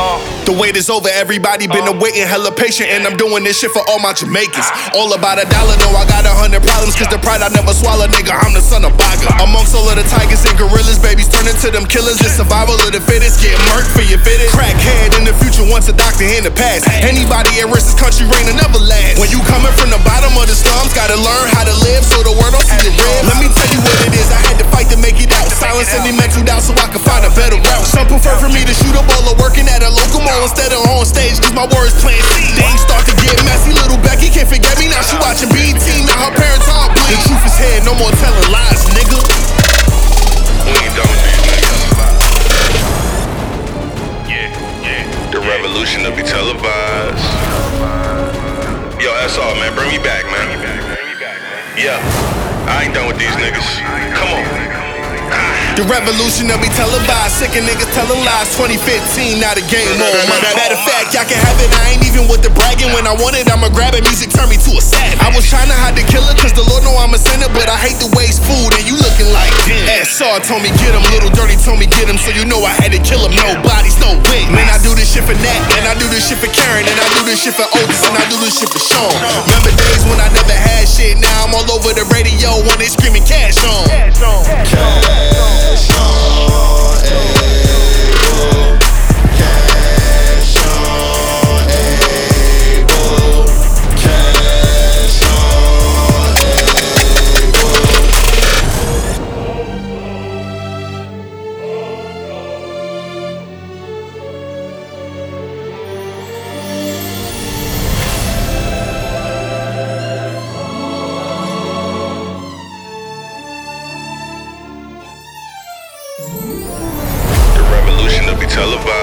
Uh, wait is over, everybody been awaiting, uh. hella patient, and I'm doing this shit for all my Jamaicans. All about a dollar, no, I got a hundred problems, cause the pride I never swallow, nigga, I'm the son of Baga. Amongst all of the tigers and gorillas, babies turn into them killers. It's survival of the fittest, get murked for your fitted. Crackhead in the future, once a doctor in the past. Anybody at risk, this country reign will never last. When you coming from the Silence any mental doubt so I could find a better route. Some prefer for me to shoot a ball or working at a local mall instead of on stage, cause my words playing seed. Things start to get messy, little Becky can't forget me. Now she watching BET, now her parents all bleed. The truth is here, no more telling lies, nigga. We ain't done with these niggas. Yeah, yeah. The revolution will be televised. Yo, that's all, man. Bring me back, man. Bring me back. Bring me back, man. Yeah. I ain't done with these niggas. Come on. The revolution will be televised. Sick of niggas telling lies. 2015, now the game on. Matter of uh-huh. fact, y'all can have it. I ain't even with the bragging. When I want it, I'ma grab it. Music turn me to a savage. I was trying to hide the killer, cause the Lord know I'm a sinner. But I hate to waste food, and you looking like damn. SR told me get him. Little Dirty told me get him. So you know I had to kill him. No bodies, no witness. Man, I do this shit for Nat, and I do this shit for Karen, and I do this shit for Otis, and I do this shit for Sean. Remember days when I never televised.